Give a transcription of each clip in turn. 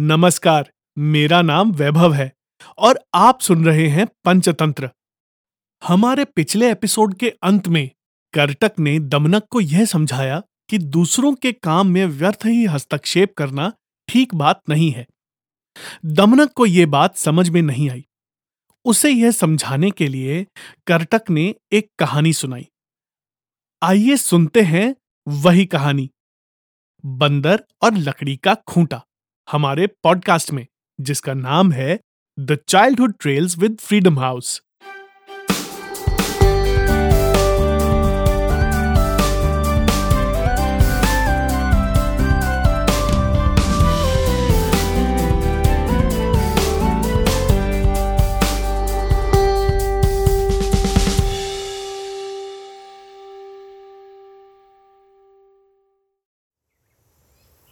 नमस्कार, मेरा नाम वैभव है और आप सुन रहे हैं पंचतंत्र। हमारे पिछले एपिसोड के अंत में कर्टक ने दमनक को यह समझाया कि दूसरों के काम में व्यर्थ ही हस्तक्षेप करना ठीक बात नहीं है। दमनक को यह बात समझ में नहीं आई। उसे यह समझाने के लिए कर्टक ने एक कहानी सुनाई। आइए सुनते हैं वही कहानी। बंदर और लकड़ी का खूंटा। हमारे पॉडकास्ट में जिसका नाम है the childhood trails with freedom house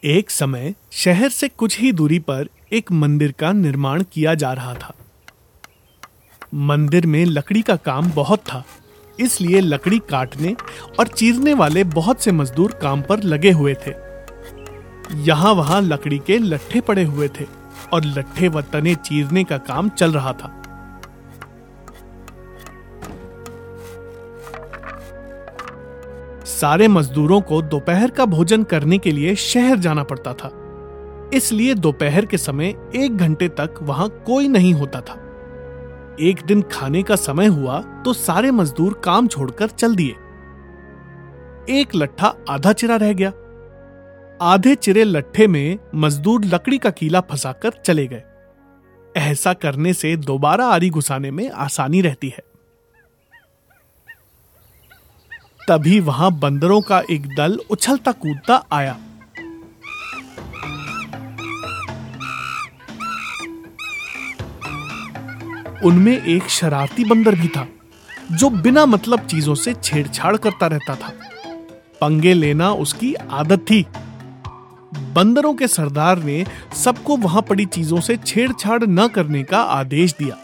एक समय शहर से कुछ ही दूरी पर एक मंदिर का निर्माण किया जा रहा था। मंदिर में लकड़ी का काम बहुत था, इसलिए लकड़ी काटने और चीरने वाले बहुत से मजदूर काम पर लगे हुए थे। यहाँ वहाँ लकड़ी के लट्ठे पड़े हुए थे और लट्ठे व तने चीरने का काम चल रहा था। सारे मजदूरों को दोपहर का भोजन करने के लिए शहर जाना पड़ता था। इसलिए दोपहर के समय एक घंटे तक वहाँ कोई नहीं होता था। एक दिन खाने का समय हुआ तो सारे मजदूर काम छोड़कर चल दिए। एक लट्ठा आधा चिरा रह गया। आधे चिरे लट्ठे में मजदूर लकड़ी का कीला फंसाकर चले गए। ऐसा करने से दोबारा आरी घुसाने में आसानी रहती है। तभी वहाँ बंदरों का एक दल उछलता कूदता आया। उनमें एक शरारती बंदर भी था, जो बिना मतलब चीज़ों से छेड़छाड़ करता रहता था। पंगे लेना उसकी आदत थी। बंदरों के सरदार ने सबको वहाँ पड़ी चीज़ों से छेड़छाड़ न करने का आदेश दिया।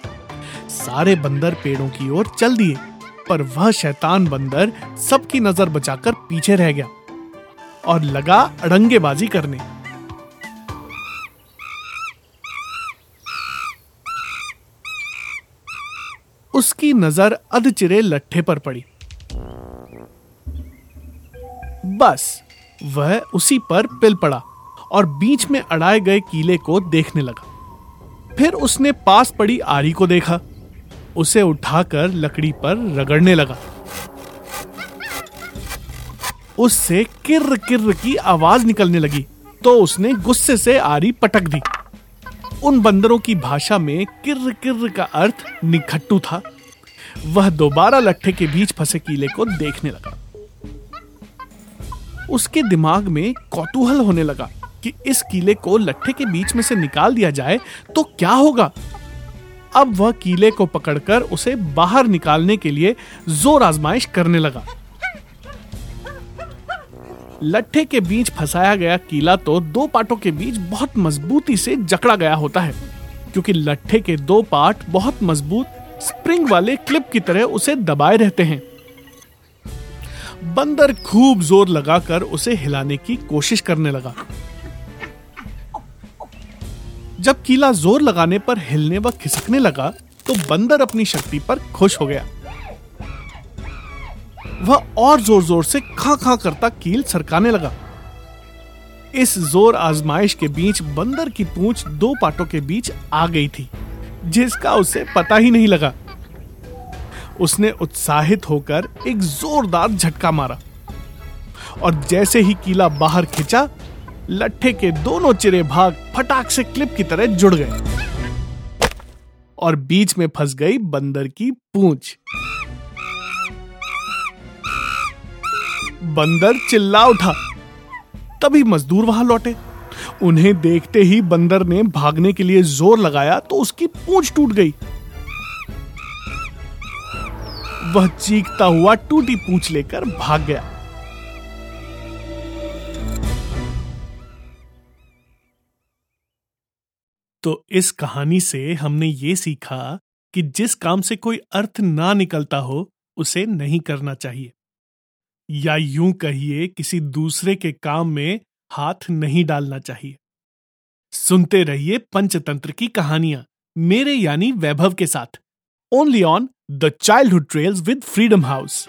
सारे बंदर पेड़ों की ओर चल दिए। पर वह शैतान बंदर सबकी नज़र बचाकर पीछे रह गया और लगा अड़ंगेबाजी करने। उसकी नज़र अधचिरे लट्ठे पर पड़ी। बस, वह उसी पर पिल पड़ा और बीच में अड़ाए गए कीले को देखने लगा। फिर उसने पास पड़ी आरी को देखा। उसे उठाकर लकड़ी पर रगड़ने लगा। उससे किर्र किर्र की आवाज़ निकलने लगी तो उसने गुस्से से आरी पटक दी। उन बंदरों की भाषा में किर्र किर्र का अर्थ निखट्टू था। वह दोबारा लट्ठे के बीच फंसे कीले को देखने लगा। उसके दिमाग में कौतूहल होने लगा कि इस कीले को लट्ठे के बीच में से निकाल दिया जाए तो क्या होगा? अब वह कीले को पकड़कर उसे बाहर निकालने के लिए ज़ोर आजमाइश करने लगा। लट्ठे के बीच फंसाया गया कीला तो दो पाटों के बीच बहुत मजबूती से जकड़ा गया होता है, क्योंकि लट्ठे के दो पार्ट बहुत मज़बूत स्प्रिंग वाले क्लिप की तरह उसे दबाए रहते हैं। बंदर खूब ज़ोर लगाकर उसे हिलाने की कोशिश करने लगा। जब कीला ज़ोर लगाने पर हिलने व खिसकने लगा तो बंदर अपनी शक्ति पर खुश हो गया। वह और ज़ोर ज़ोर से खा खा करता कील सरकाने लगा। इस ज़ोर आजमाइश के बीच बंदर की पूंछ दो पाटों के बीच आ गई थी, जिसका उसे पता ही नहीं लगा। उसने उत्साहित होकर एक जोरदार झटका मारा। और जैसे ही कीला बाहर खिंचा लट्ठे के दोनों चिरे भाग फटाक से क्लिप की तरह जुड़ गए। और बीच में फंस गई बंदर की पूंछ। बंदर चिल्ला उठा। तभी मजदूर वहाँ लौटे। उन्हें देखते ही बंदर ने भागने के लिए ज़ोर लगाया तो उसकी पूंछ टूट गई। वह चीखता हुआ टूटी पूंछ लेकर भाग गया। तो इस कहानी से हमने ये सीखा कि जिस काम से कोई अर्थ ना निकलता हो, उसे नहीं करना चाहिए। या यूँ कहिए, किसी दूसरे के काम में हाथ नहीं डालना चाहिए। सुनते रहिए पंचतंत्र की कहानियाँ, मेरे यानी वैभव के साथ। Only on the childhood trails with freedom house